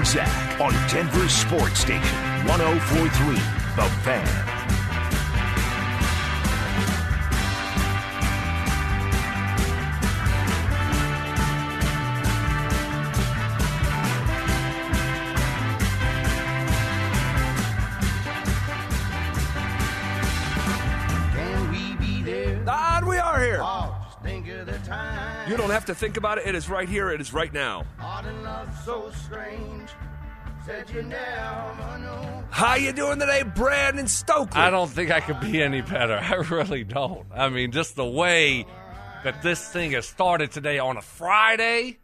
and Zach on Denver Sports Station 1043 The Fan. Can we be there? And we are here. Oh, just think of the time. You don't have to think about it. It is right here. It is right now. Heart love so strange. Said you never know. How you doing today, Brandon Stokley? I don't think I could be any better. I really don't. I mean, just the way that this thing has started today on a Friday.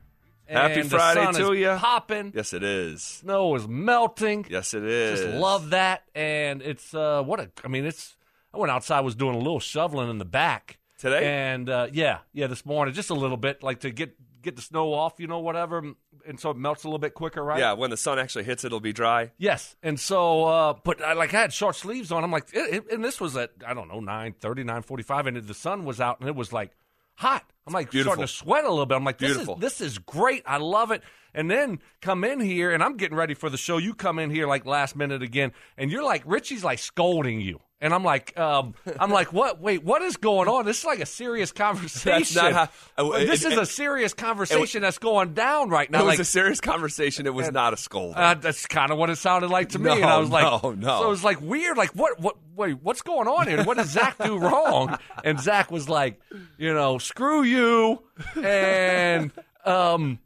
Happy Friday the sun to is ya. Popping. Yes, it is. Snow is melting. Yes, it is. Just love that. And it's uh what a I mean, it's I went outside, was doing a little shoveling in the back. Today? And uh yeah, yeah, this morning, just a little bit, like to get get the snow off, you know, whatever. And so it melts a little bit quicker, right? Yeah, when the sun actually hits, it'll be dry. Yes, and so, uh, but I, like I had short sleeves on. I'm like, it, it- and this was at I don't know nine thirty, nine forty five, and the sun was out, and it was like hot. I'm like Beautiful. starting to sweat a little bit. I'm like, this Beautiful. is this is great. I love it. And then come in here, and I'm getting ready for the show. You come in here like last minute again, and you're like Richie's like scolding you. And I'm like, um, I'm like, what? Wait, what is going on? This is like a serious conversation. how- uh, this it- is it- a serious conversation that's going down right now. it was like, a serious conversation. It was not a scold. uh, that's kind of what it sounded like to me, No, and I was like, no, no. So it was like weird. Like, what? What? Wait, what's going on here? What did Zach do wrong? And Zach was like, you know, screw you, and um,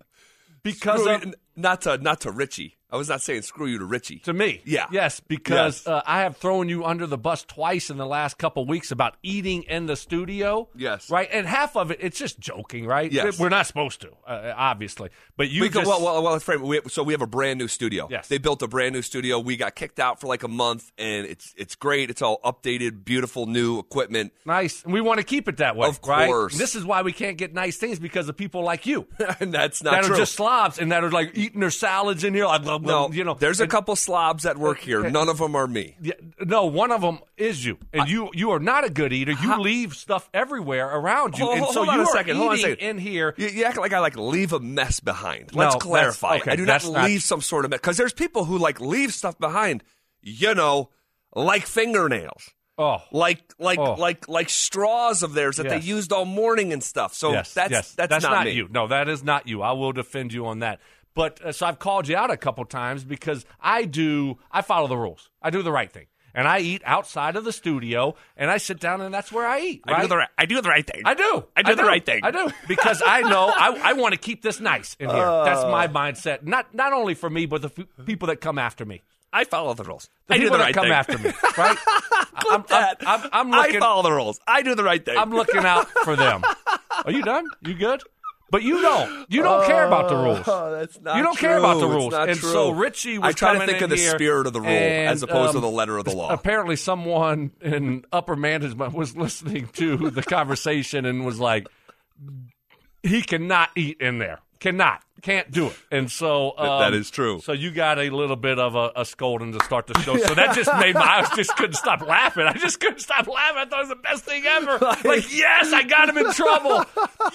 because Screw of, not to not to Richie. I was not saying screw you to Richie. to me, Yeah. yes, because Yes. Uh, I have thrown you under the bus twice in the last couple weeks about eating in the studio. Yes. right, and half of it, it's just joking, right? Yes. we're not supposed to, uh, obviously, but you We just well, well, well, frame. We, so we have a brand new studio. Yes. they built a brand new studio. We got kicked out for like a month, and it's it's great. It's all updated, beautiful, new equipment. Nice. And we want to keep it that way. Of right? course. This is why we can't get nice things because of people like you and that's not that true. are just slobs and that are like eating their salads in here. Like, blah, no, you know, there's a and- couple slobs that work here. None of them are me. Yeah, no, one of them is you, and you you are not a good eater. You leave stuff everywhere around you, Hold- and so hold on you a are second, hold on a second. in here. You, you act like I like leave a mess behind. Let's No, clarify. okay, I do that's not not- leave some sort of mess because there's people who like leave stuff behind. You know, like fingernails, Oh, like like Oh. like like straws of theirs that Yes. they used all morning and stuff. So yes, that's yes. that's, not, me. you. No, that is not you. I will defend you on that. But uh, so I've called you out a couple times because I do. I follow the rules. I do the right thing, and I eat outside of the studio, and I sit down, and that's where I eat. I do the right. I do the right thing. I do. I do the right thing. I do because I know I, I want to keep this nice in here. That's my Uh. mindset. Not not only for me, but the f- people that come after me. I follow the rules. The I do people the that right come thing. after me, right? I'm, I'm. I'm, I'm I follow the rules. I do the right thing. I'm looking out for them. Are you done? You good? But you don't. You don't care about the rules. Oh, that's not you don't care about the rules. and true. so Richie was I try to think of the spirit of the rule and, as opposed to um, the letter of the law. Apparently, someone in upper management was listening to the conversation and was like, "He cannot eat in there. Cannot, can't do it." And so um, that is true. So you got a little bit of a, a scolding to start the show. So that just made my I just couldn't stop laughing. I just couldn't stop laughing. I thought it was the best thing ever. Like, yes, I got him in trouble.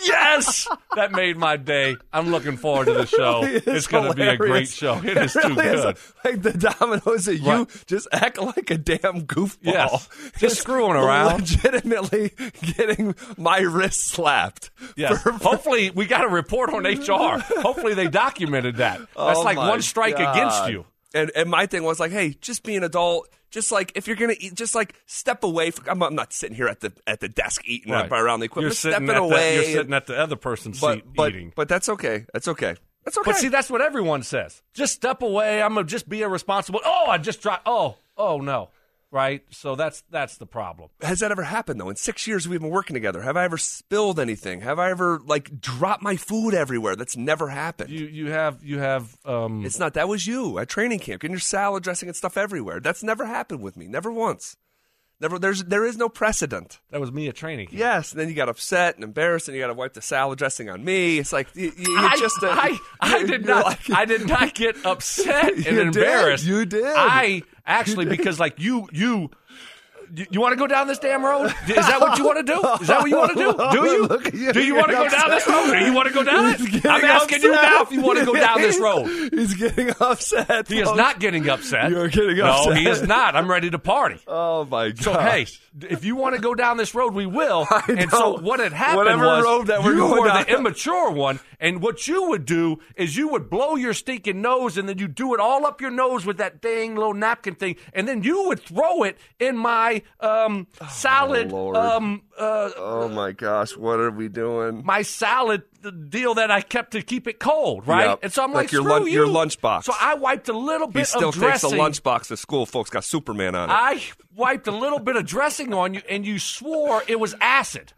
Yes, that made my day. I'm looking forward to the show. It is It's going to be a great show. It is too really is. good. Like the dominoes that you just act like a damn goofball. Yes. Just screwing around. Legitimately getting my wrist slapped. Yes. For- Hopefully, we got a report on HR. Hopefully, they documented that. Oh that's Oh like one strike God. against you. And and my thing was like, hey, just be an adult. Just like if you're gonna eat, just like step away. From, I'm, I'm not sitting here at the at the desk eating Right. around the equipment. You're sitting stepping away. The, you're sitting at the other person's but seat but eating. but that's okay. That's okay. That's okay. But see, that's what everyone says. Just step away. I'm gonna just be irresponsible. Oh, I just dropped. Oh, oh no. Right. So that's that's the problem. has that ever happened though? In six years we've been working together, have I ever spilled anything? Have I ever like dropped my food everywhere? That's never happened. You you have you have um. it's not. That was you at training camp, getting your salad dressing and stuff everywhere. That's never happened with me. Never once. Never. There's there is no precedent. that was me at training. camp. Yes, and then you got upset and embarrassed, and you got to wipe the salad dressing on me. It's like you, you, I, just. A, I, I did not. like- I did not get upset and You did. embarrassed. You did. I actually because like you you You, you want to go down this damn road? Is that what you want to do? Is that what you want to do? Do you? Look you. Do you want to go down this road? Do you want to go down it? I'm asking you upset. now if you want to go down this road. He's getting upset. He is folks. not getting upset. You're getting upset. No, he is not. I'm ready to party. Oh my god. So hey, if you want to go down this road, we will. And so what had happened Whatever was road that we're you were down. the immature one, and what you would do is you would blow your stinking nose, and then you do it all up your nose with that dang little napkin thing, and then you would throw it in my um, salad, Oh, um, uh, Oh my gosh, what are we doing? my salad deal that I kept to keep it cold, right? Yep. And so I'm Like like, your screw lun- you. your lunchbox. So I wiped a little bit. He still of takes dressing. the lunchbox to school. Folks got Superman on it. I wiped a little bit of dressing on you, and you swore it was acid.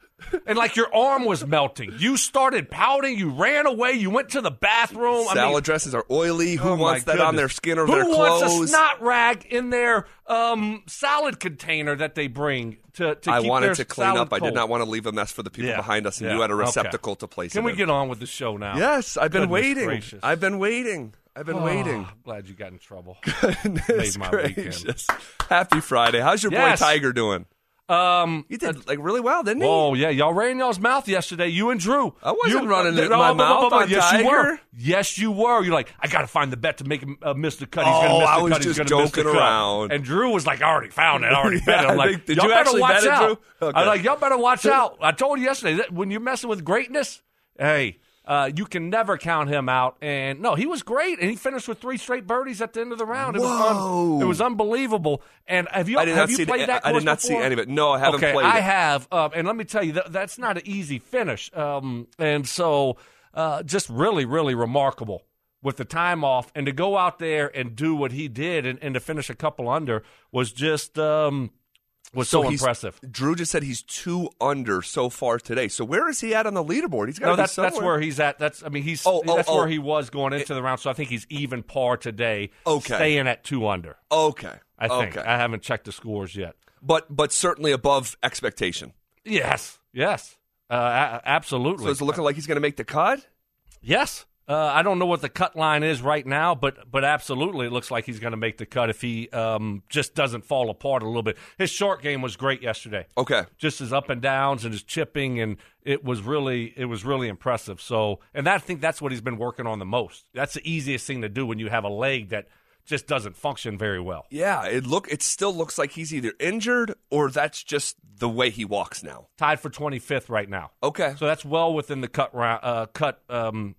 And like your arm was melting. You started pouting. You ran away. You went to the bathroom. I Salad mean, dressings are oily. Who oh wants that on their skin or Who their clothes? Who wants a snot rag in their um, salad container that they bring to, to I wanted to clean up. I did not want to leave a mess for the people Yeah. behind us, and Yeah. you had a Okay. receptacle to place Can it Can we in. get on with the show now? Yes, I've been waiting. gracious. I've been waiting. I've been Oh, waiting. I'm glad you got in trouble. Goodness Made my gracious. Happy Friday. How's your Yes. boy Tiger doing? Um, He did like really well, didn't he? Oh yeah, y'all ran y'all's mouth yesterday. You and Drew. I wasn't You- running it- No, my but- mouth on yes, you were. Yes, you were. You're like, I got to find the bet to make him uh, miss the cut. He's Oh, gonna miss the I was cut. Just joking cut. around. And Drew was like, I already found it. I already bet it. I'm like, think- did y'all you better actually watch bet it, out. Drew? Okay. I'm like, y'all better watch out. I told you yesterday that when you're messing with greatness, hey. Uh, you can never count him out, and no, he was great, and he finished with three straight birdies at the end of the round. It was un- it was unbelievable. And have you I did have not you played The, that? I did not see any of it. No, I haven't okay, played I it. have, um, and let me tell you, that, that's not an easy finish. Um, and so, uh, just really, really remarkable with the time off, and to go out there and do what he did, and, and to finish a couple under was just um, was so, he's- impressive. Drew just said he's two under so far today. So where is he at on the leaderboard? He's got No, that's that's where he's at. That's I mean he's Oh, oh, that's oh. where he was going into the round. So I think he's even par today. Okay. staying at two under. Okay. I think Okay. I haven't checked the scores yet. but but certainly above expectation. Yes, yes, uh, a- absolutely. So is it looking like he's going to make the cut? Yes. Uh, I don't know what the cut line is right now, but but absolutely, it looks like he's going to make the cut if he um, just doesn't fall apart a little bit. His short game was great yesterday, Okay. just his up and downs and his chipping, and it was really it was really impressive. So, and that, I think that's what he's been working on the most. That's the easiest thing to do when you have a leg that just doesn't function very well. Yeah, it look it still looks like he's either injured or that's just the way he walks now. Tied for twenty fifth right now. Okay. So that's well within the cut round, uh, cut. Um,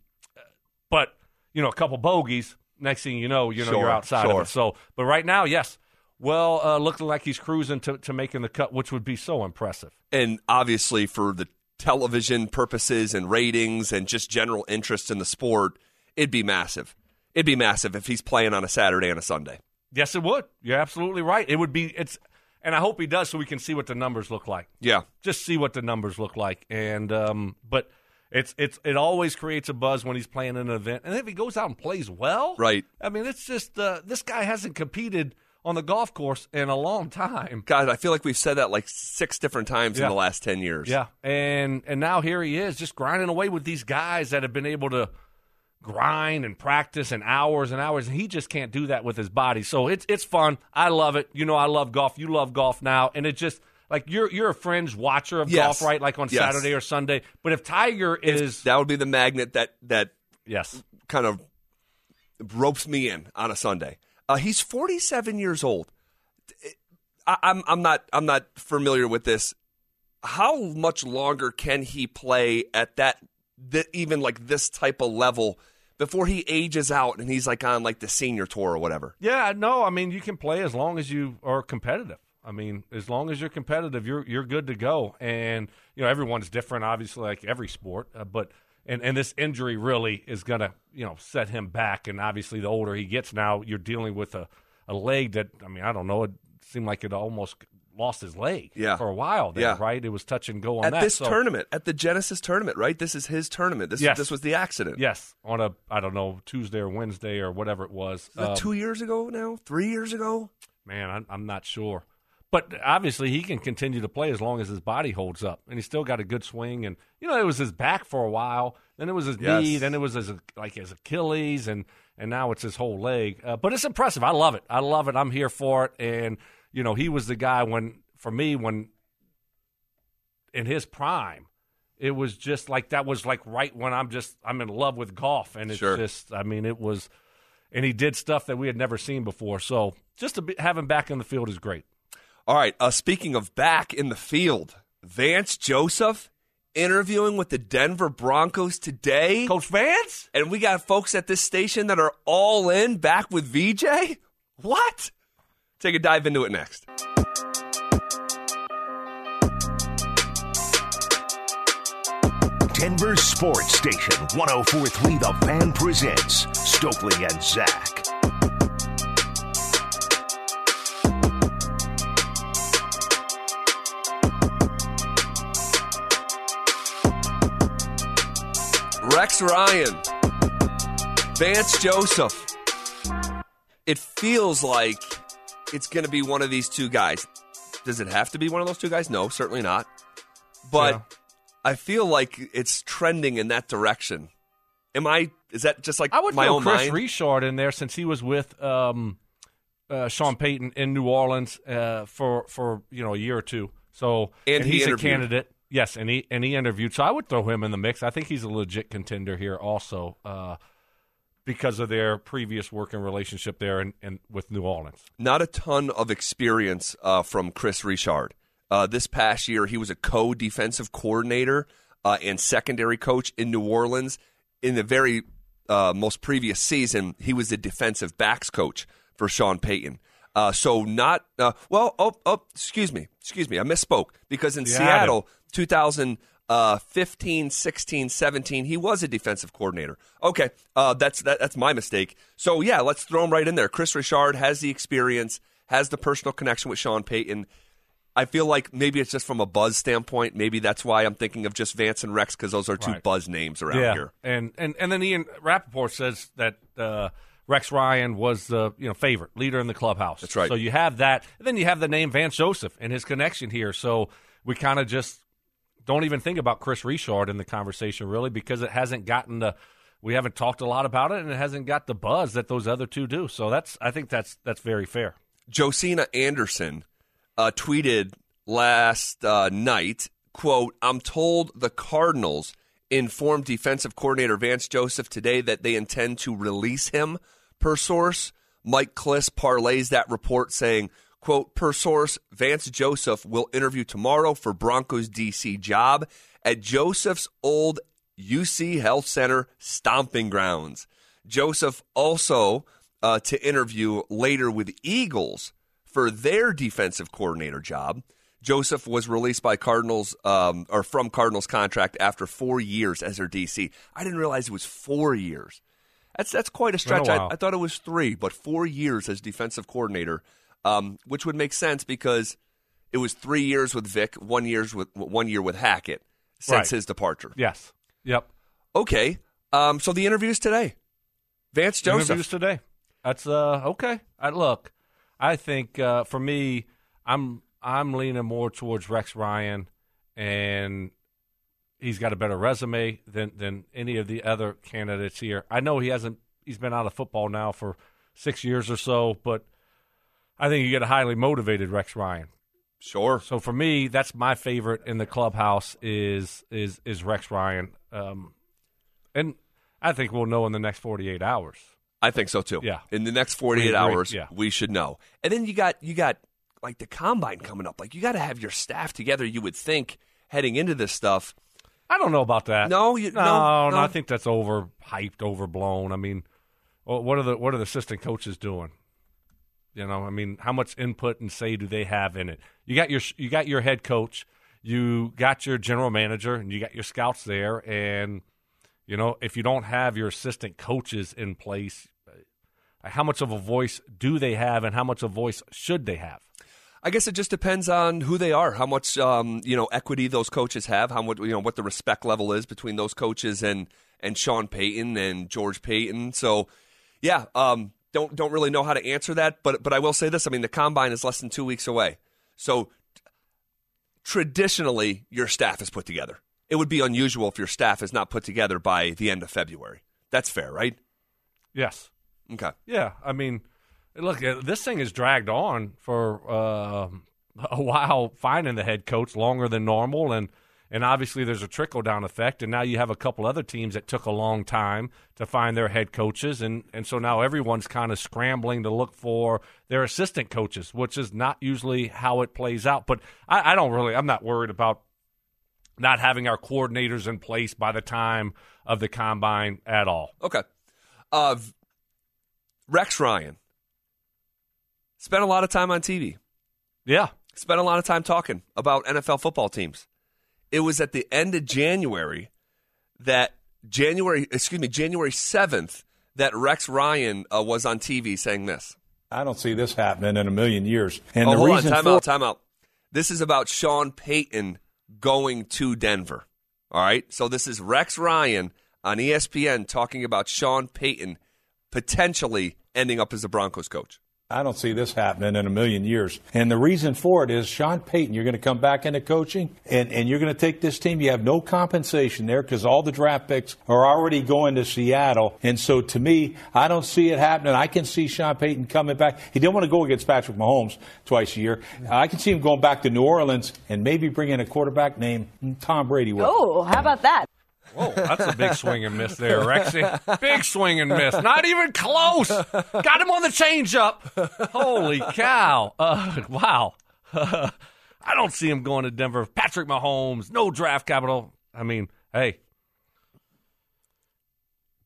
but you know, a couple bogeys. Next thing you know, you know Sure, you're outside sure. of it. So, but right now, yes, well, uh, looking like he's cruising to, to making the cut, which would be so impressive. and obviously for the television purposes and ratings and just general interest in the sport, it'd be massive. It'd be massive if he's playing on a Saturday and a Sunday. Yes, it would. You're absolutely right. It would be. It's, and I hope he does, so we can see what the numbers look like. Yeah. Just see what the numbers look like, and um, but. It's it's it always creates a buzz when he's playing an event, and if he goes out and plays well, Right. I mean, it's just uh, this guy hasn't competed on the golf course in a long time. God, I feel like we've said that like six different times Yeah. in the last 10 years. Yeah, and and now here he is, just grinding away with these guys that have been able to grind and practice and hours and hours, and he just can't do that with his body. So it's it's fun. I love it. You know, I love golf. You love golf now, and it just like you're you're a fringe watcher of Yes. golf, right? Like on Yes. Saturday or Sunday. But if Tiger is That would be the magnet that that yes, kind of ropes me in on a Sunday. Uh, he's 47 years old. I, I'm I'm not I'm not familiar with this. How much longer can he play at that, th- even like this type of level before he ages out and he's like on like the senior tour or whatever? yeah, no, I mean you can play as long as you are competitive. I mean, as long as you're competitive, you're you're good to go. And you know, everyone's different, obviously, like every sport. Uh, but and and this injury really is gonna you know set him back. And obviously, the older he gets, now you're dealing with a a leg that I mean, I don't know. It seemed like it almost lost his leg Yeah. for a while there, Yeah. right? It was touch and go on At that. this So- tournament, at the Genesis tournament, right? This is his tournament. This Yes. this was the accident. Yes, on a I don't know Tuesday or Wednesday or whatever it was. Um, two years ago now? Three years ago? Man, I'm, I'm not sure. But obviously, he can continue to play as long as his body holds up, and he's still got a good swing. And you know, it was his back for a while, then it was his Yes. knee, then it was his like his Achilles, and and now it's his whole leg. Uh, but it's impressive. I love it. I love it. I'm here for it. And you know, he was the guy when for me, when in his prime, it was just like that was like right when I'm just I'm in love with golf, and it's Sure. just I mean it was, and he did stuff that we had never seen before. So just to be, have him back in the field is great. All right. Uh, speaking of back in the field, Vance Joseph interviewing with the Denver Broncos today. Coach Vance, And we got folks at this station that are all in back with VJ? What? Take a dive into it next. Denver Sports Station 1043 The Fan presents Stokley and Zach. Rex Ryan, Vance Joseph. It feels like it's going to be one of these two guys. Does it have to be one of those two guys? No, certainly not. But Yeah. I feel like it's trending in that direction. Am I? Is that just like I would my throw own Kris mind? Richard in there since he was with um, uh, Sean Payton in New Orleans uh, for for you know a year or two. So And he he's a candidate. Yes, and he and he interviewed. So I would throw him in the mix. I think he's a legit contender here also uh, because of their previous working relationship there and and with New Orleans. not a ton of experience uh, from Kris Richard. Uh, this past year, he was a co-defensive coordinator uh, and secondary coach in New Orleans. In the very uh, most previous season, he was the defensive backs coach for Sean Payton. Uh, so not uh, well. Oh, oh, excuse me, excuse me. I misspoke because in You Seattle, 2015, 16, 17, he was a defensive coordinator. Okay, uh, that's that, that's my mistake. So yeah, let's throw him right in there. Kris Richard has the experience, has the personal connection with Sean Payton. I feel like maybe it's just from a buzz standpoint. Maybe that's why I'm thinking of just Vance and Rex because those are two Right. buzz names around yeah, here. and and and then Ian Rapoport says that uh, Rex Ryan was the you know favorite leader in the clubhouse. That's right. So you have that, and then you have the name Vance Joseph and his connection here. So we kind of just don't even think about Kris Richard in the conversation really because it hasn't gotten the we haven't talked a lot about it and it hasn't got the buzz that those other two do. So that's I think that's that's very fair. Josina Anderson uh, tweeted last uh, night, quote, I'm told the Cardinals informed defensive coordinator Vance Joseph today that they intend to release him, per source. Mike Klis parlays that report saying, quote, per source, Vance Joseph will interview tomorrow for Broncos DC job at Joseph's old UC Health Center stomping grounds. Joseph also uh, to interview later with Eagles for their defensive coordinator job. Joseph was released by Cardinals um, or from Cardinals contract after four years as their DC. I didn't realize it was four years. That's that's quite a stretch. I, thought it was three, but four years as defensive coordinator, um, which would make sense because it was three years with Vic, one years with one year with Hackett since Right. his departure. Yes. Yep. Okay, um, so the interviews today. Vance Joseph. Interviews today. That's uh okay. I look. I think uh, for me, I'm I'm leaning more towards Rex Ryan, and he's got a better resume than than any of the other candidates here. I know he hasn't. He's been out of football now for six years or so, but I think you get a highly motivated Rex Ryan. Sure. So for me, that's my favorite in the clubhouse is is is Rex Ryan, um, and I think we'll know in the next forty eight hours. I think so too. Yeah. In the next 48 hours, Yeah. we should know. And then you got you got like the combine coming up. Like you got to have your staff together. You would think heading into this stuff. I don't know about that. No, you- no, no, no. I think that's overhyped, overblown. I mean, what are the what are the assistant coaches doing? You know, I mean, how much input and say do they have in it? You got your you got your head coach, you got your general manager, and you got your scouts there. And you know, if you don't have your assistant coaches in place, uh, how much of a voice do they have, and how much of a voice should they have? I guess it just depends on who they are, how much um, you know equity those coaches have, how much you know what the respect level is between those coaches and and Sean Payton and George Paton. So, yeah, um, don't don't really know how to answer that, but but I will say this: I mean, the combine is less than two weeks away, so traditionally your staff is put together. It would be unusual if your staff is not put together by the end of February. That's fair, right? Yes. Okay. Yeah, I mean, look, uh, this thing is dragged on for uh, a while finding the head coach, longer than normal, and and obviously there's a trickle down effect. And now you have a couple other teams that took a long time to find their head coaches, and and so now everyone's kind of scrambling to look for their assistant coaches, which is not usually how it plays out. But I, I don't really, I'm not worried about not having our coordinators in place by the time of the combine at all. Okay. Uh, Rex Ryan spent a lot of time on TV. Yeah. Spent a lot of time talking about NFL football teams. It was at the end of January that January, excuse me, January 7th that Rex Ryan uh, was on TV saying this. I don't see this happening in a million years. And oh, the hold reason on, time for out, time out. This is about Sean Payton going to Denver. All right. So this is Rex Ryan on ESPN talking about Sean Payton potentially ending up as a Broncos coach. I don't see this happening in a million years. And the reason for it is Sean Payton, you're going to come back into coaching and, and you're going to take this team. You have no compensation there because all the draft picks are already going to Seattle. And so to me, I don't see it happening. I can see Sean Payton coming back. He didn't want to go against Patrick Mahomes twice a year. I can see him going back to New Orleans and maybe bringing a quarterback named Tom Brady with. Oh, how about that? Whoa, that's a big swing and miss there, Rexy. Big swing and miss. Not even close. Got him on the changeup. Holy cow. Uh, wow. I don't see him going to Denver. Patrick Mahomes, no draft capital. I mean, hey,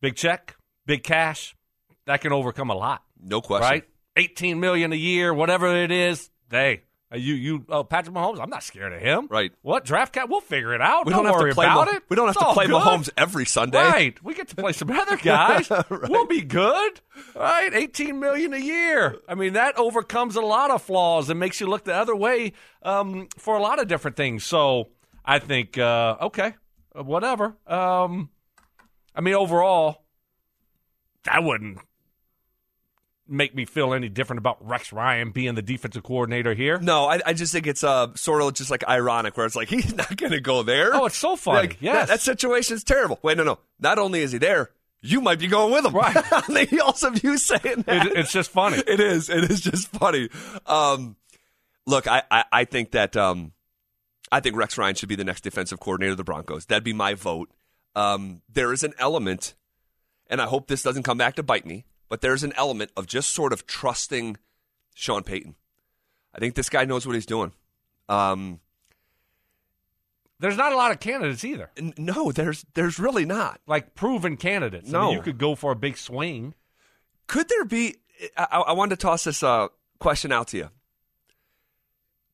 big check, big cash. That can overcome a lot, No question. right? 18 million a year, whatever it is. Hey, uh, you you oh Patrick Mahomes, I'm not scared of him. Right. What draft cap? We'll figure it out. We don't, don't, have worry to play about Mah- it. We don't have It's to play good. Mahomes every Sunday. Right. We get to play some other guys. We'll be good. Right. 18 million a year. I mean, that overcomes a lot of flaws and makes you look the other way um, for a lot of different things. So I think, uh, okay, uh, whatever. Um, I mean, overall, that wouldn't make me feel any different about Rex Ryan being the defensive coordinator here. No, I, I just think it's uh, sort of just like ironic, where it's like he's not going to go there. Oh, it's so funny. Like, yes. that, that situation is terrible. Wait, no, no. Not only is he there, you might be going with him. Right. The heels of you saying that. It- it's just funny. It is. It is just funny. Um, look, I, I, I think that um, I think Rex Ryan should be the next defensive coordinator of the Broncos. That'd be my vote. Um, there is an element, and I hope this doesn't come back to bite me, but there's an element of just sort of trusting Sean Payton. I think this guy knows what he's doing. Um, There's not a lot of candidates either. n- no, there's there's really not. Like proven candidates. I No. mean, you could go for a big swing. Could there be? I, I wanted to toss this uh, question out to you.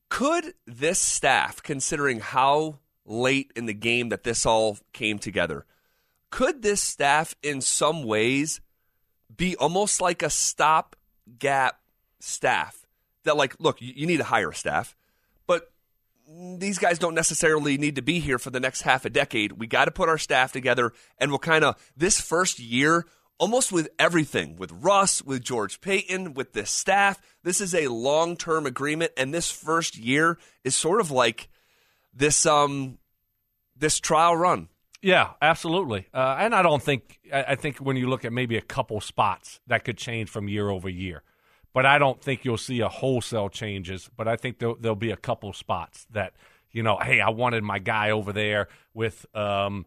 Could this staff, considering how late in the game that this all came together, could this staff in some ways be almost like a stopgap staff? That, like, look, you, need to hire staff, but these guys don't necessarily need to be here for the next half a decade. We got to put our staff together, and we'll kind of this first year, almost with everything, with Russ, with George Paton, with this staff. This is a long term agreement, and this first year is sort of like this um this trial run. Yeah, absolutely. Uh, and I don't think I, think when you look at maybe a couple spots that could change from year over year, but I don't think you'll see a wholesale changes. But I think there'll, there'll be a couple spots that you know, hey, I wanted my guy over there with um,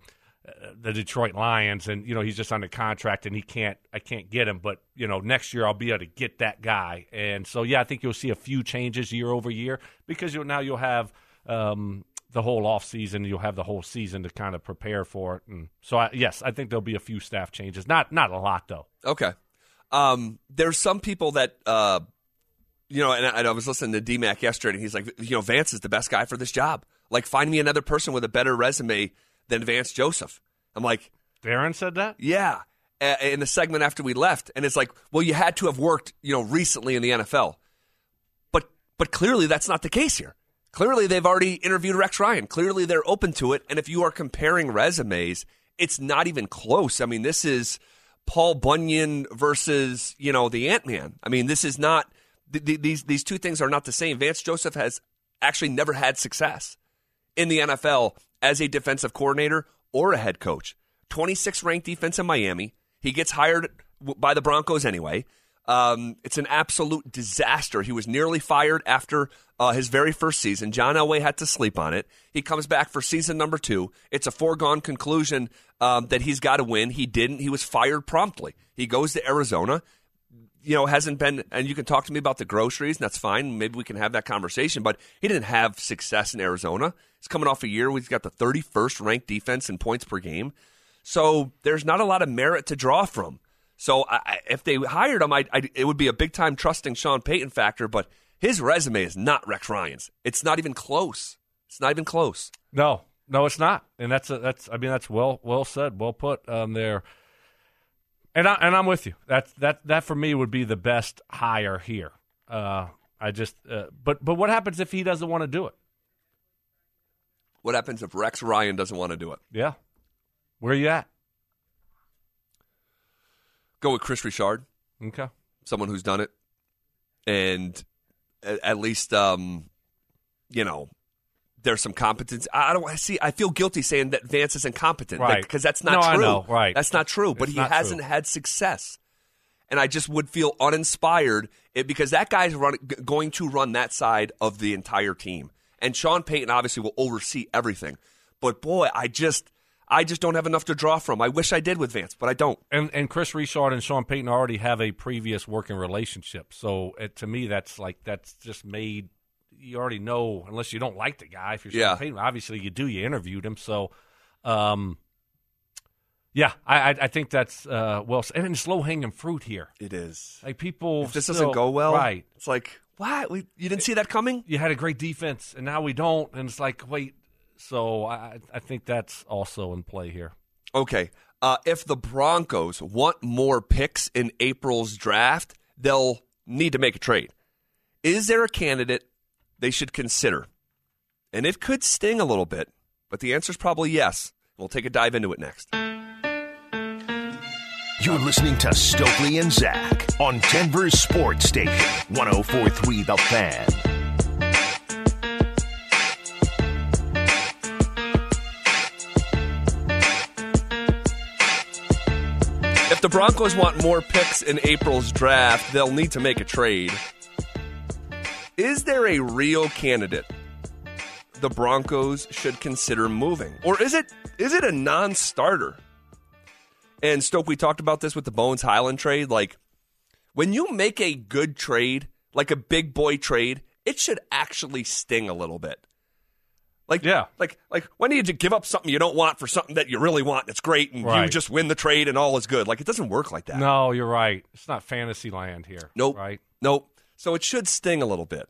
the Detroit Lions, and you know he's just under contract and he can't, I can't get him. But you know, next year I'll be able to get that guy. And so yeah, I think you'll see a few changes year over year because you'll now you'll have. Um, the whole off season. You'll have the whole season to kind of prepare for it, and so I, yes, I think there'll be a few staff changes. Not not a lot though. Okay. Um, there's some people that, uh, you know, and I, and I was listening to DMAC yesterday, and he's like, you know, Vance is the best guy for this job. Like, find me another person with a better resume than Vance Joseph. I'm like, Darren said that. yeah. A- In the segment after we left, and it's like, well, you had to have worked, you know, recently in the NFL, but but clearly that's not the case here. Clearly they've already interviewed Rex Ryan. Clearly they're open to it, and if you are comparing resumes, it's not even close. I mean, this is Paul Bunyan versus you know the Ant Man. I mean, this is not th- th- these these two things are not the same. Vance Joseph has actually never had success in the NFL as a defensive coordinator or a head coach. 26th ranked defense in Miami. He gets hired by the Broncos anyway. Um, it's an absolute disaster. He was nearly fired after uh, his very first season. John Elway had to sleep on it. He comes back for season number two. It's a foregone conclusion um, that he's got to win. He didn't. He was fired promptly. He goes to Arizona. You know, hasn't been, and you can talk to me about the groceries, and that's fine. Maybe we can have that conversation. But he didn't have success in Arizona. He's coming off a year where he's got the 31st ranked defense in points per game. So there's not a lot of merit to draw from. So I, if they hired him, I, I, it would be a big time trusting Sean Payton factor. But his resume is not Rex Ryan's. It's not even close. It's not even close. No, no, it's not, and that's a, that's. I mean, that's well well said, well put um, there. And I and I'm with you. That that that for me would be the best hire here. Uh, I just, uh, but but what happens if he doesn't want to do it? What happens if Rex Ryan doesn't want to do it? Yeah, where are you at? Go with Kris Richard, Okay. someone who's done it, and at, least um, you know there's some competence. I don't see. I feel guilty saying that Vance is incompetent, Right. Because that's not No, I true. know, right. That's not true. But It's he hasn't true. had success, and I just would feel uninspired it, because that guy's run, going to run that side of the entire team, and Sean Payton obviously will oversee everything. But boy, I just, I just don't have enough to draw from. I wish I did with Vance, but I don't. And and Kris Richard and Sean Payton already have a previous working relationship. So it, to me, that's like that's just made. You already know, unless you don't like the guy. If you're Sean Yeah. Payton, obviously you do. You interviewed him, so. Um, yeah, I, I think that's uh, well, and it's low hanging fruit here. It is. Like people, If this still- doesn't go well, right? It's like what? We, you didn't see that coming? You had a great defense, and now we don't, and it's like, wait. So I I think that's also in play here. Okay. Uh, if the Broncos want more picks in April's draft, they'll need to make a trade. Is there a candidate they should consider? And it could sting a little bit, but the answer is probably yes. We'll take a dive into it next. You're listening to Stokley and Zach on Denver's Sports Station, 1043 The Fan. If the Broncos want more picks in April's draft, they'll need to make a trade. Is there a real candidate the Broncos should consider moving? Or is it is it a non-starter? And Stoke, we talked about this with the Bones Hyland trade. Like when you make a good trade, like a big boy trade, it should actually sting a little bit. Like Yeah. like like when do you give up something you don't want for something that you really want? And it's great, and you just win the trade, and all is good. Like it doesn't work like that. No, you're right. It's not fantasy land here. Nope. Right. Nope. So it should sting a little bit.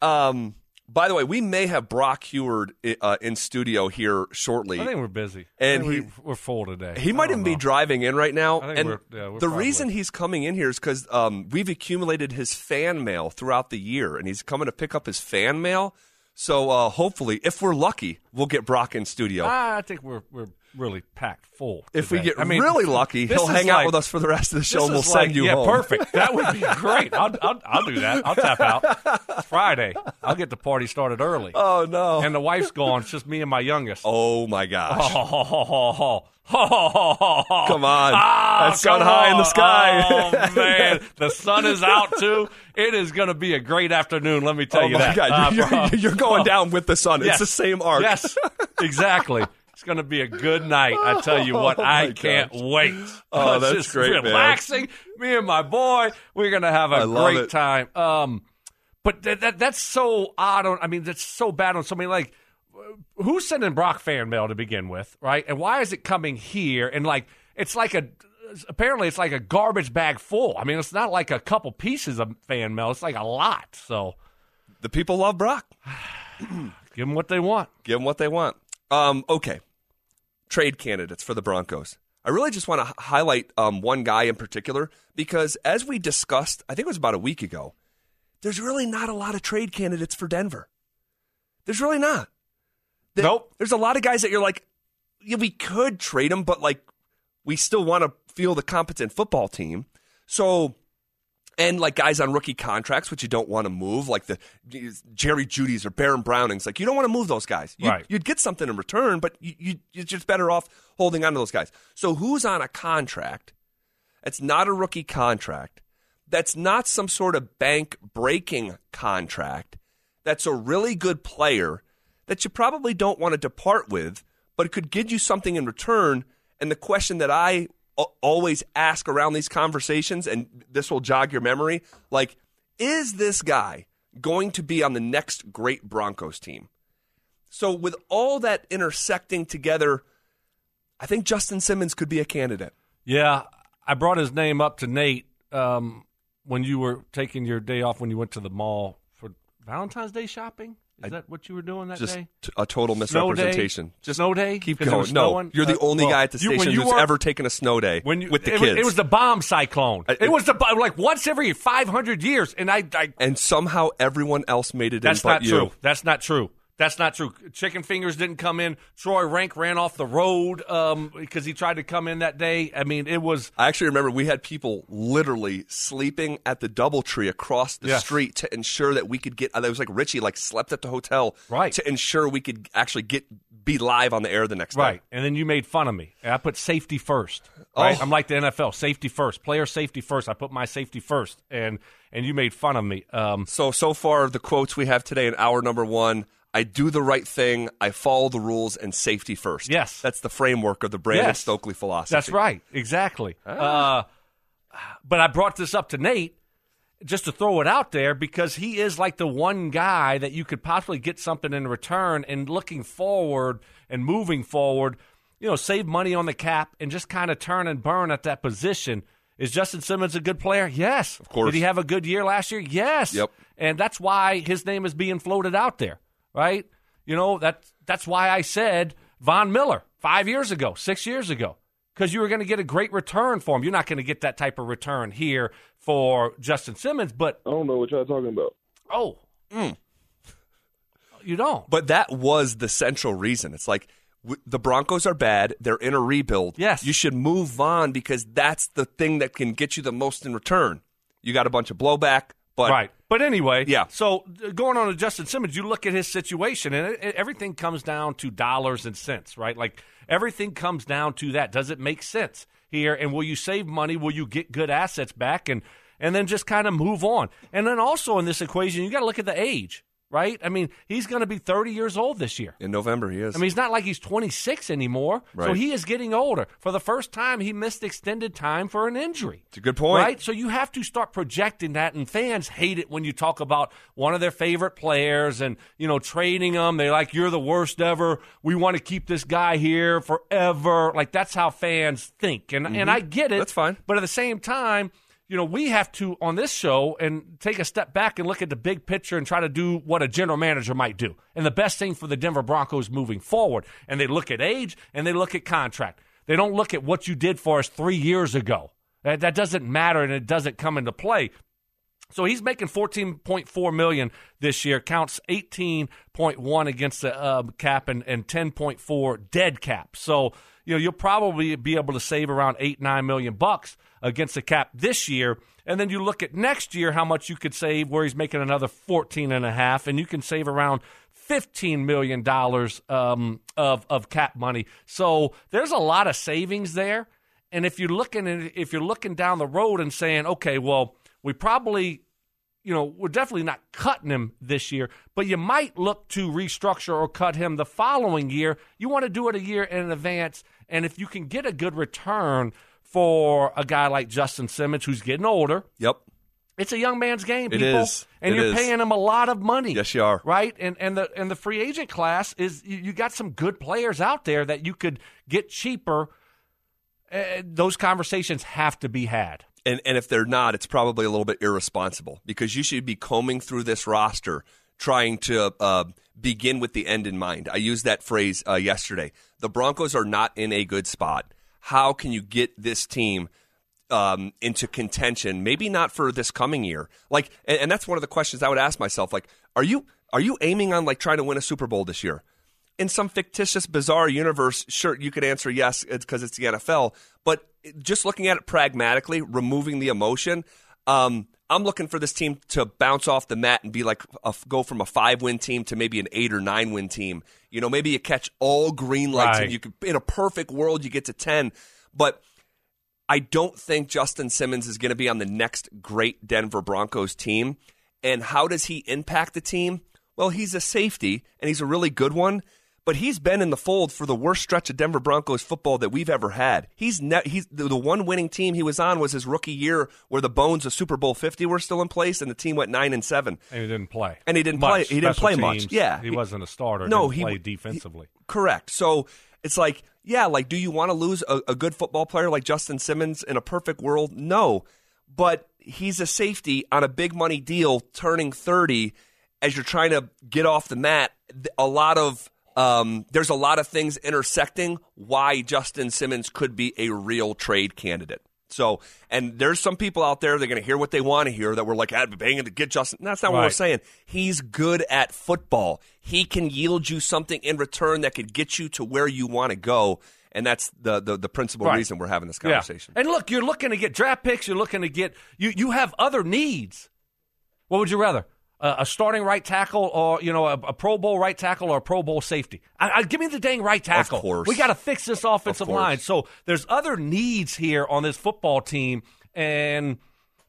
Um, by the way, we may have Brock Heward uh, in studio here shortly. I think we're busy. And he- we, we're full today. He might even be driving in right now. I think and we're- yeah, we're the probably- reason he's coming in here is because um, we've accumulated his fan mail throughout the year, and he's coming to pick up his fan mail. So uh, hopefully, if we're lucky, we'll get Brock in studio. I think we're we're really packed full. if we get I mean, really lucky, he'll hang out with us for the rest of the show, and we'll send like- you yeah, home. perfect. That would be great. I'll, I'll, I'll do that. I'll tap out. It's Friday. I'll get the party started early. Oh no! and the wife's gone. It's just me and my youngest. oh my gosh! Come Come on. Ah, that sun high in the sky. Oh man, the sun is out too. It is going to be a great afternoon. Let me tell Oh you that. God! Uh, You're, you're going down with the sun. It's the same arc. Yes, exactly. Going to be a good night. I tell you what, Oh, I can't gosh. wait. Oh, that's just great, man. Relaxing. Me and my boy, we're going to have a I great time. Um, but that, that that's so odd. On, I mean, that's so bad on somebody. Like, who's sending Brock fan mail to begin with, right? And why is it coming here? And like, it's like a apparently it's like a garbage bag full. I mean, it's not like a couple pieces of fan mail. It's like a lot. So The people love Brock. give them what they want. Give them what they want. Um, okay. Trade candidates for the Broncos. I really just want to h- highlight um, one guy in particular because, as we discussed, I think it was about a week ago, there's really not a lot of trade candidates for Denver. There's really not. There- Nope. There's a lot of guys that you're like, yeah, we could trade them, but like, we still want to feel the competent football team. So, and like guys on rookie contracts, which you don't want to move, like the Jerry Jeudy's or Baron Brownings, like you don't want to move those guys. You'd, Right. you'd get something in return, but you, you, you're just better off holding on to those guys. So, who's on a contract? that's not a rookie contract that's not some sort of bank breaking contract. That's a really good player that you probably don't want to depart with, but it could give you something in return. And the question that I always ask around these conversations, and this will jog your memory like, is this guy going to be on the next great Broncos team? So, with all that intersecting together, I think Justin Simmons could be a candidate. Yeah, I brought his name up to Nate um, when you were taking your day off when you went to the mall for Valentine's Day shopping. Is that what you were doing that Just day? t- a total Snow day? misrepresentation. Just Snow day? Keep going. No, you're the Uh, only well, guy at the station you who's were- ever taken a snow day when you, with the it, kids. Was, it was the bomb cyclone. I- it was the like once every 500 years, and I, I and somehow everyone else made it That's in but not true. That's not true. That's not true. Chicken fingers didn't come in. Troy Renck ran off the road um, because he tried to come in that day. I mean, it was I actually remember we had people literally sleeping at the DoubleTree across the Yeah. street to ensure that we could get. It was like Richie like slept at the hotel, Right. To ensure we could actually get be live on the air the next night. right. day. And then you made fun of me. And I put safety first. Right. Oh. I'm like the NFL. Safety first. Player safety first. I put my safety first. And and you made fun of me. Um, So so far the quotes we have today in hour number one. I do the right thing. I follow the rules and safety first. Yes. that's the framework of the Brandon Yes. Stokley philosophy. That's right. Exactly. Uh, but I brought this up to Nate just to throw it out there because he is like the one guy that you could possibly get something in return and looking forward and moving forward, you know, save money on the cap and just kind of turn and burn at that position. Is Justin Simmons a good player? Yes. Of course. Did he have a good year last year? Yes. Yep. And that's why his name is being floated out there, right? You know, that that's why I said Von Miller five years ago, six years ago, because you were going to get a great return for him. You're not going to get that type of return here for Justin Simmons, but I don't know what y'all talking about. oh, mm. you don't. But that was the central reason. It's like the Broncos are bad. They're in a rebuild. Yes. You should move on because that's the thing that can get you the most in return. You got a bunch of blowback, but right. But anyway, Yeah. So uh, going on to Justin Simmons, you look at his situation, and it, it- everything comes down to dollars and cents, right? Like everything comes down to that. Does it make sense here? And will you save money? Will you get good assets back? And and then just kind of move on. And then also in this equation, you got to look at the age, right? I mean, he's going to be 30 years old this year. in November he is. I mean, it's not like he's 26 anymore. So he is getting older. For the first time, he missed extended time for an injury. it's a good point. Right? So you have to start projecting that, and fans hate it when you talk about one of their favorite players and, you know, trading them. They're like, you're the worst ever. We want to keep this guy here forever. Like, that's how fans think. And, and I get it. Mm-hmm. That's fine. But at the same time, you know, we have to, on this show, and take a step back and look at the big picture and try to do what a general manager might do. And the best thing for the Denver Broncos moving forward. And they look at age and they look at contract. They don't look at what you did for us three years ago. That, doesn't matter and it doesn't come into play. So he's making 14.4 million this year, counts 18.1 against the uh, cap and, and 10.4 dead cap. So you know you'll probably be able to save around eight nine million bucks against the cap this year. And then you look at next year how much you could save where he's making another 14 and a half and you can save around 15 million dollars um, of of cap money. So there's a lot of savings there. And if you're looking at, if you're looking down the road and saying, okay, well, we probably you know, we're definitely not cutting him this year, but you might look to restructure or cut him the following year. You want to do it a year in advance. And if you can get a good return for a guy like Justin Simmons, who's getting older, Yep. it's a young man's game, people. is. And It you're is. paying him a lot of money. Yes, you are. Right? And and the and the free agent class is you, you got some good players out there that you could get cheaper. Uh, those conversations have to be had. And and if they're not, it's probably a little bit irresponsible because you should be combing through this roster trying to uh, begin with the end in mind. I used that phrase uh, yesterday. The Broncos are not in a good spot. How can you get this team um, into contention? Maybe not for this coming year. Like, and, and that's one of the questions I would ask myself. Like, are you are you aiming on like trying to win a Super Bowl this year? In some fictitious, bizarre universe, sure, you could answer yes because it's the NFL. But just looking at it pragmatically, removing the emotion, um, I'm looking for this team to bounce off the mat and be like a, go from a five win team to maybe an eight or nine win team. You know, maybe you catch all green lights Right. and you could in a perfect world you get to ten, but. I don't think Justin Simmons is going to be on the next great Denver Broncos team. And how does he impact the team? Well, he's a safety, and he's a really good one. But he's been in the fold for the worst stretch of Denver Broncos football that we've ever had. He's ne- he's the, one winning team he was on was his rookie year, where the bones of Super Bowl Fifty were still in place, and the team went nine and seven. And he didn't play. And he didn't much. play- he didn't Special play much. Yeah. he, He- wasn't a starter. No, didn't he- play he- defensively. Correct. So it's like, yeah, like, do you want to lose a, a good football player like Justin Simmons in a perfect world? No. But he's a safety on a big money deal turning 30 as you're trying to get off the mat. A lot of, um, there's a lot of things intersecting why Justin Simmons could be a real trade candidate. So, and there's some people out there that are going to hear what they want to hear that we're like, ah, banging to get Justin. That's not what we're saying. He's good at football. He can yield you something in return that could get you to where you want to go. And that's the, the, the principal Right. reason we're having this conversation. Yeah. And look, you're looking to get draft picks. You're looking to get you. You have other needs. What would you rather? A starting right tackle, or you know, a, a Pro Bowl right tackle, or a Pro Bowl safety? I, I, give me the dang right tackle. course. We got to fix this offensive course. line. So there's other needs here on this football team, and.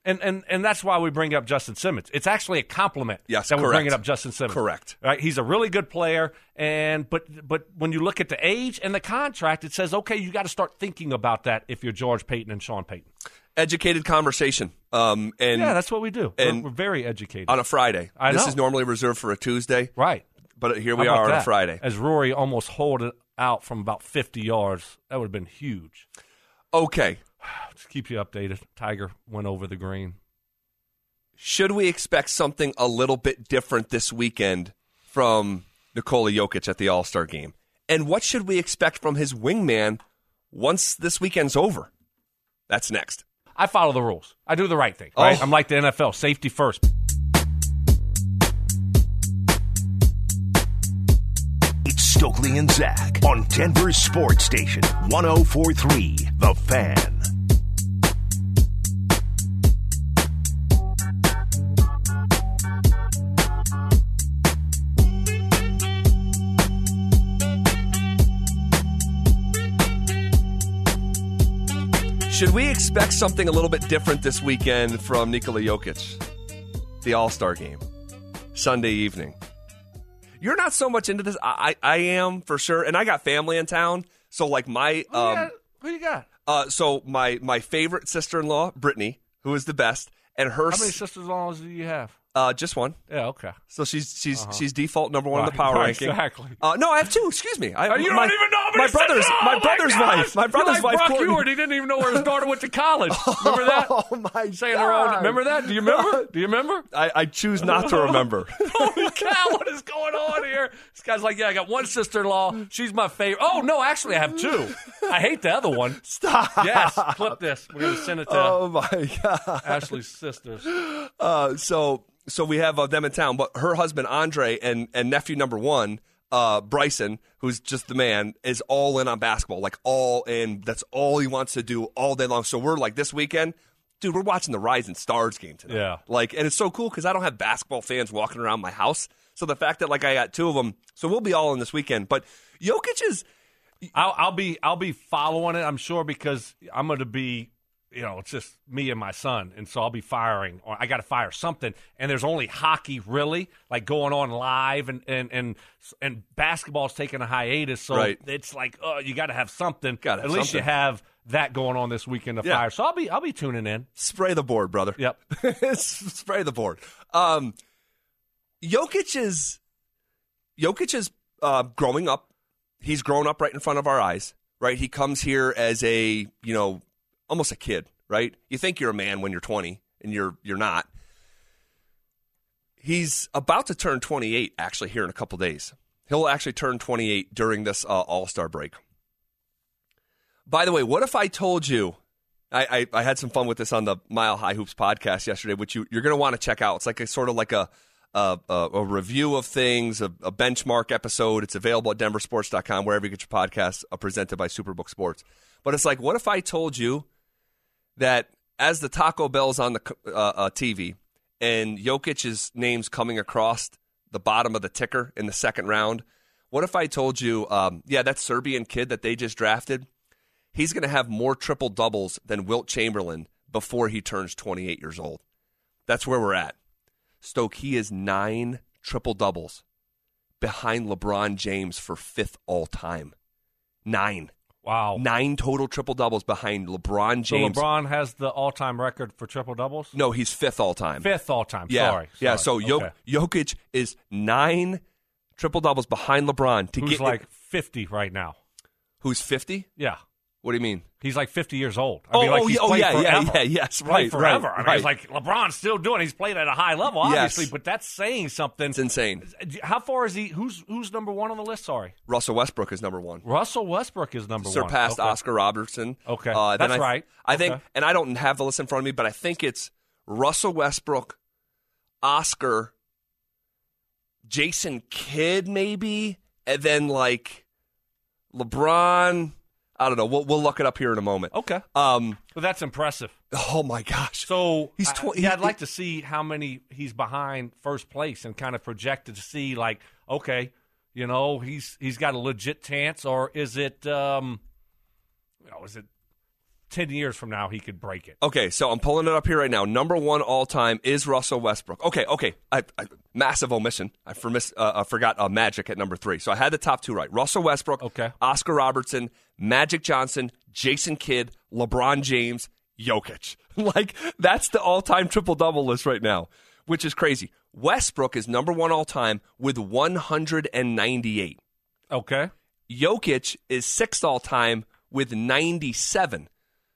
And, and and that's why we bring up Justin Simmons. It's actually a compliment Yes, that we're correct. bringing up Justin Simmons. Correct. Right? He's a really good player, and but but when you look at the age and the contract, it says okay, you got to start thinking about that if you're George Paton and Sean Payton. Educated conversation. Um, and Yeah, that's what we do. We're, and we're very educated. on a Friday. I this know. is normally reserved for a Tuesday, right. but here we are on a? Friday. As Rory almost holed it out from about 50 yards. That would have been huge. Okay. Just keep you updated. Tiger went over the green. Should we expect something a little bit different this weekend from Nikola Jokic at the All Star game? And what should we expect from his wingman once this weekend's over? That's next. I follow the rules. I do the right thing. Oh. Right? Oh. I'm like the NFL. Safety first. It's Stokley and Zach on Denver Sports Station 1043 The Fan. Should we expect something a little bit different this weekend from Nikola Jokic? The All Star game, Sunday evening. You're not so much into this. I, I, I am for sure, and I got family in town. So like my Who, you um, got? Who you got? uh, so my my favorite sister in law, Brittany, who is the best, and her How many sisters-in-laws do you have? Uh, just one. Yeah, okay. So she's she's she's default number one in the power right, ranking. exactly. Uh, no, I have two. Excuse me. I, Oh, you my, don't even know my brother's oh my brother's gosh! wife. My You're brother's like wife. Brock Courtney. Ewart. He didn't even know where his daughter went to college. Remember that? Oh my Saying her own. God. Remember that? Do you remember? Do you remember? I, I choose not to remember. Holy cow, what is going on here? This guy's like, yeah, I got one sister in law. She's my favorite. Oh, no, actually, I have two. I hate the other one. Stop. Yes, clip this. We're going to send it to Oh my god. Ashley's sisters. Uh, so so we have uh, them in town, but her husband Andre and and nephew number one. Uh, Bryson, who's just the man, is all in on basketball, like all in. That's all he wants to do all day long. So we're like this weekend, dude. We're watching the Rising Stars game tonight. Yeah. like, and it's so cool because I don't have basketball fans walking around my house. So the fact that like I got two of them, so we'll be all in this weekend. But Jokic is I'll, I'll be I'll be following it. I'm sure because I'm going to be, you know, it's just me and my son, and so I'll be firing. Or I got to fire something. And there's only hockey really like going on live, and and and and basketball's taking a hiatus. So Right. it's like, oh, you got to have something. Gotta At least you have that going on this weekend to Yeah. fire. So I'll be I'll be tuning in. spray the board, brother. Yep. spray the board. Um, Jokic is Jokic is uh, growing up. He's grown up right in front of our eyes. Right, he comes here as a you know almost a kid. Right, you think you're a man when you're 20, and you're you're not. He's about to turn 28 actually here in a couple days. He'll actually turn 28 during this uh, All Star break. By the way, what if I told you? I, I, I had some fun with this on the Mile High Hoops podcast yesterday, which you, you're going to want to check out. It's like a sort of like a a, a, review of things, a, a benchmark episode. It's available at denversports.com, wherever you get your podcasts, uh, presented by Superbook Sports. But it's like, what if I told you that as the Taco Bell's on the uh, uh, TV and Jokic's name's coming across the bottom of the ticker in the second round, what if I told you, um, yeah, that Serbian kid that they just drafted, he's going to have more triple doubles than Wilt Chamberlain before he turns 28 years old. That's where we're at. Stoke, he is nine triple doubles behind LeBron James for fifth all time. Nine. Wow. Nine total triple doubles behind LeBron So James. LeBron has the all-time record for triple doubles. no, he's fifth all time. Fifth all-time. Yeah. Sorry. Yeah. So Sorry. Okay. Jokic is nine triple doubles behind LeBron to who's get like 50 right now? who's 50? Yeah. What do you mean? He's like 50 years old. I Oh, mean, like oh, he's yeah, oh, yeah, yeah, forever. yeah, yes, Played right, forever. right, I mean, right. it's like LeBron's still doing. it. He's played at a high level, obviously, Yes. but that's saying something. It's insane. How far is he? Who's who's number one on the list? Sorry, Russell Westbrook is number one. Russell Westbrook is number surpassed one. Okay. Oscar Robertson. Okay. uh, That's I, right. I think, Okay. and I don't have the list in front of me, but I think it's Russell Westbrook, Oscar, Jason Kidd, maybe, and then like LeBron. I don't know. We'll we'll look it up here in a moment. Okay, Um. but that's impressive. Oh my gosh. So He's I, yeah. I'd like to see how many he's behind first place and kind of projected to see like, okay, you know, he's he's got a legit chance, or is it, um, you know, is it ten years from now he could break it? Okay, so I'm pulling it up here right now. Number one all time is Russell Westbrook. Okay, okay, I, I, massive omission. I, formis, uh, I forgot uh, Magic at number three. So I had the top two right: Russell Westbrook, Okay. Oscar Robertson, Magic Johnson, Jason Kidd, LeBron James, Jokic. like that's the all-time triple-double list right now, which is crazy. Westbrook is number one all time with 198. Okay, Jokic is sixth all time with 97.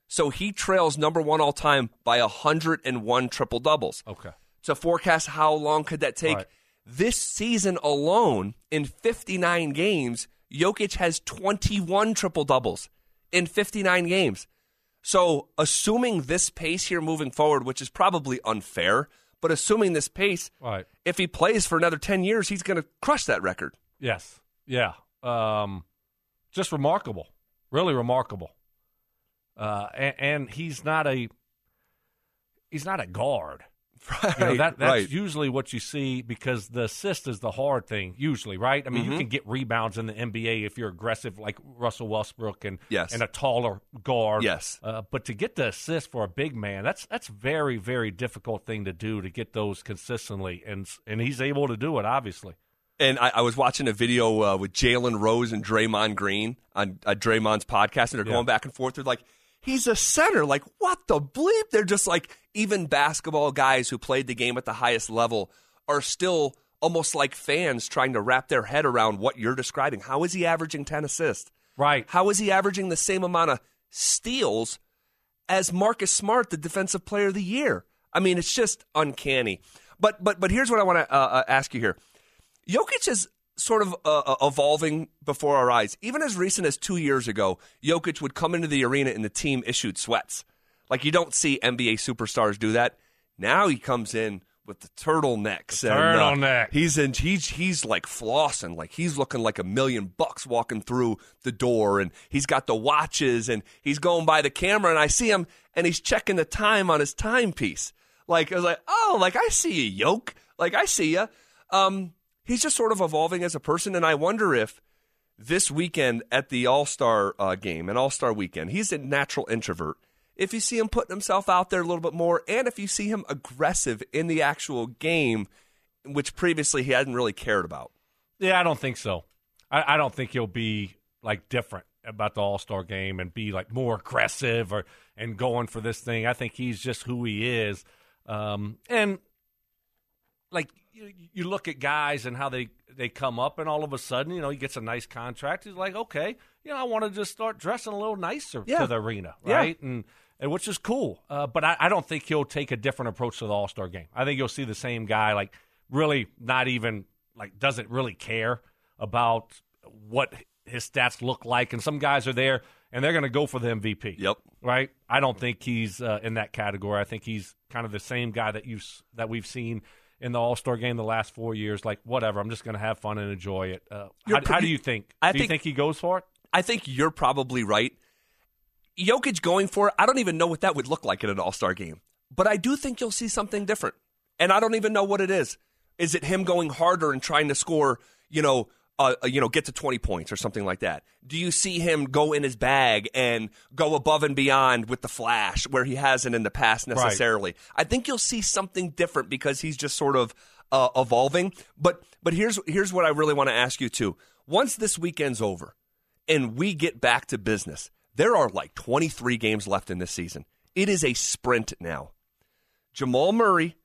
So he trails number one all time by 101 triple doubles. okay, To forecast how long could that take? Right. This season alone, in 59 games, Jokic has 21 triple doubles in 59 games. So, assuming this pace here moving forward, which is probably unfair, but assuming this pace, right. if he plays for another 10 years, he's going to crush that record. Yes. Yeah. Um, just remarkable. Really remarkable. Uh, and, and he's not a he's not a guard. Right. You know, that, that's right. usually what you see because the assist is the hard thing, usually, right? I mean, Mm-hmm. you can get rebounds in the NBA if you're aggressive, like Russell Westbrook and Yes. and a taller guard. Yes. Uh, but to get the assist for a big man, that's that's very very difficult thing to do to get those consistently, and and he's able to do it, obviously. And I, I was watching a video uh, with Jalen Rose and Draymond Green on uh, Draymond's podcast, and they're Yeah. going back and forth. They're like, he's a center. Like, what the bleep? They're just like, even basketball guys who played the game at the highest level are still almost like fans trying to wrap their head around what you're describing. How is he averaging 10 assists? Right. How is he averaging the same amount of steals as Marcus Smart, the defensive player of the year? I mean, it's just uncanny. But but but here's what I want to uh, uh, ask you here. Jokic is sort of uh, uh, evolving before our eyes. Even as recent as two years ago, Jokic would come into the arena and the team issued sweats. Like you don't see NBA superstars do that. Now he comes in with the turtlenecks. and, uh, turtleneck. he's in. He's he's like flossing. Like he's looking like a million bucks walking through the door, and he's got the watches, and he's going by the camera, and I see him, and he's checking the time on his timepiece. Like I was like, oh, like I see you, yoke. Like I see you. Um, he's just sort of evolving as a person, and I wonder if this weekend at the All Star uh, game, an All Star weekend, he's a natural introvert. If you see him putting himself out there a little bit more, and if you see him aggressive in the actual game, which previously he hadn't really cared about. Yeah, I don't think so. I, I don't think he'll be like different about the All Star game and be like more aggressive or and going for this thing. I think he's just who he is. Um, and like you, you look at guys and how they they come up, and all of a sudden, you know, he gets a nice contract. He's like, okay, you know, I want to just start dressing a little nicer Yeah. to the arena, Yeah. right? And and which is cool. Uh, but I, I don't think he'll take a different approach to the All Star game. I think you'll see the same guy, like really not even like doesn't really care about what his stats look like. And some guys are there and they're going to go for the MVP. Yep. Right. I don't think he's uh, in that category. I think he's kind of the same guy that you that we've seen in the All Star game the last four years. Like whatever, I'm just going to have fun and enjoy it. Uh, how, how do you think? I do you think- think he goes for it? I think you're probably right. Jokic going for it, I don't even know what that would look like in an All Star game. But I do think you'll see something different. And I don't even know what it is. Is it him going harder and trying to score, you know, uh, you know, get to 20 points or something like that? Do you see him go in his bag and go above and beyond with the flash where he hasn't in the past necessarily? I think you'll see something different because he's just sort of uh, evolving. But but here's here's what I really want to ask you too. Once this weekend's over and we get back to business, there are like 23 games left in this season. It is a sprint now. Jamal Murray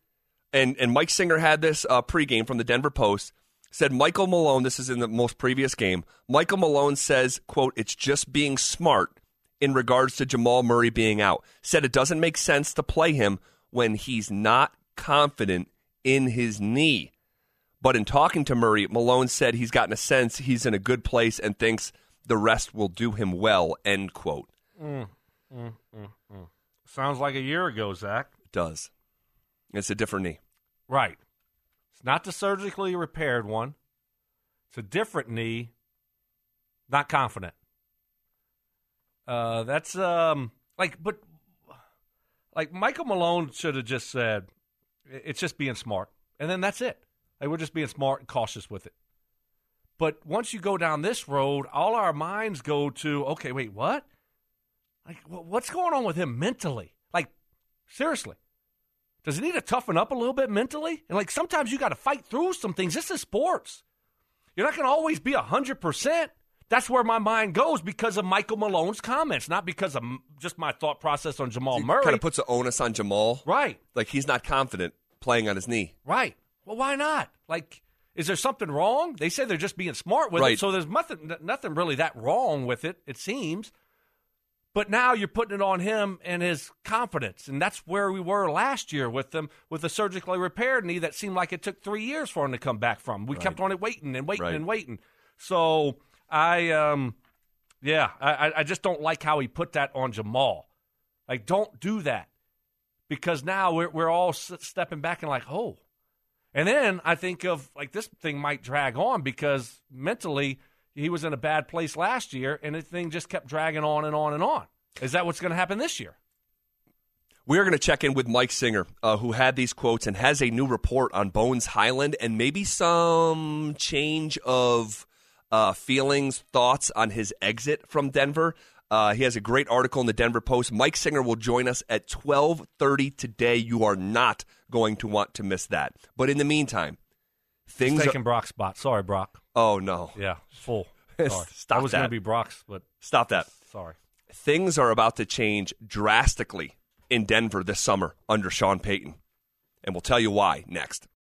and and Mike Singer had this uh, pregame from the Denver Post said Michael Malone. This is in the most previous game. Michael Malone says, "quote It's just being smart in regards to Jamal Murray being out." Said it doesn't make sense to play him when he's not confident in his knee. But in talking to Murray, Malone said he's gotten a sense he's in a good place and thinks the rest will do him well. End quote. Mm, mm, mm, Sounds like a year ago, Zach. It does it's a different knee. Right. Not the surgically repaired one. It's a different knee. Not confident. Uh, that's um like, but like Michael Malone should have just said, "It's just being smart," and then that's it. Like we're just being smart and cautious with it. But once you go down this road, all our minds go to, okay, wait, what? Like, wh- what's going on with him mentally? Like, seriously. Does he need to toughen up a little bit mentally? And like sometimes you got to fight through some things. This is sports. You're not going to always be 100%. That's where my mind goes because of Michael Malone's comments, not because of just my thought process on Jamal Murray. Kind of puts the onus on Jamal. right, Like he's not confident playing on his knee. right. Well, why not? Like, is there something wrong? They say they're just being smart with it, so there's nothing, nothing really that wrong with it, it seems. But now you're putting it on him and his confidence, and that's where we were last year with them with a surgically repaired knee that seemed like it took three years for him to come back from. We kept on it waiting and waiting Right. and waiting. So I, um, yeah, I, I- I just don't like how he put that on Jamal. Like, don't do that because now we're we're all s- stepping back and like, oh, and then I think of like this thing might drag on because mentally he was in a bad place last year, and the thing just kept dragging on and on and on. Is that what's going to happen this year? We are going to check in with Mike Singer, uh, who had these quotes and has a new report on Bones Hyland and maybe some change of uh, feelings, thoughts on his exit from Denver. Uh, he has a great article in the Denver Post. Mike Singer will join us at 12:30 today. You are not going to want to miss that. But in the meantime, things He's are, taking Brock's spot. Sorry, Brock. Oh no. Yeah, full. Sorry. Stop that. I was going to be Brock's, but Stop that. sorry. things are about to change drastically in Denver this summer under Sean Payton. And we'll tell you why next.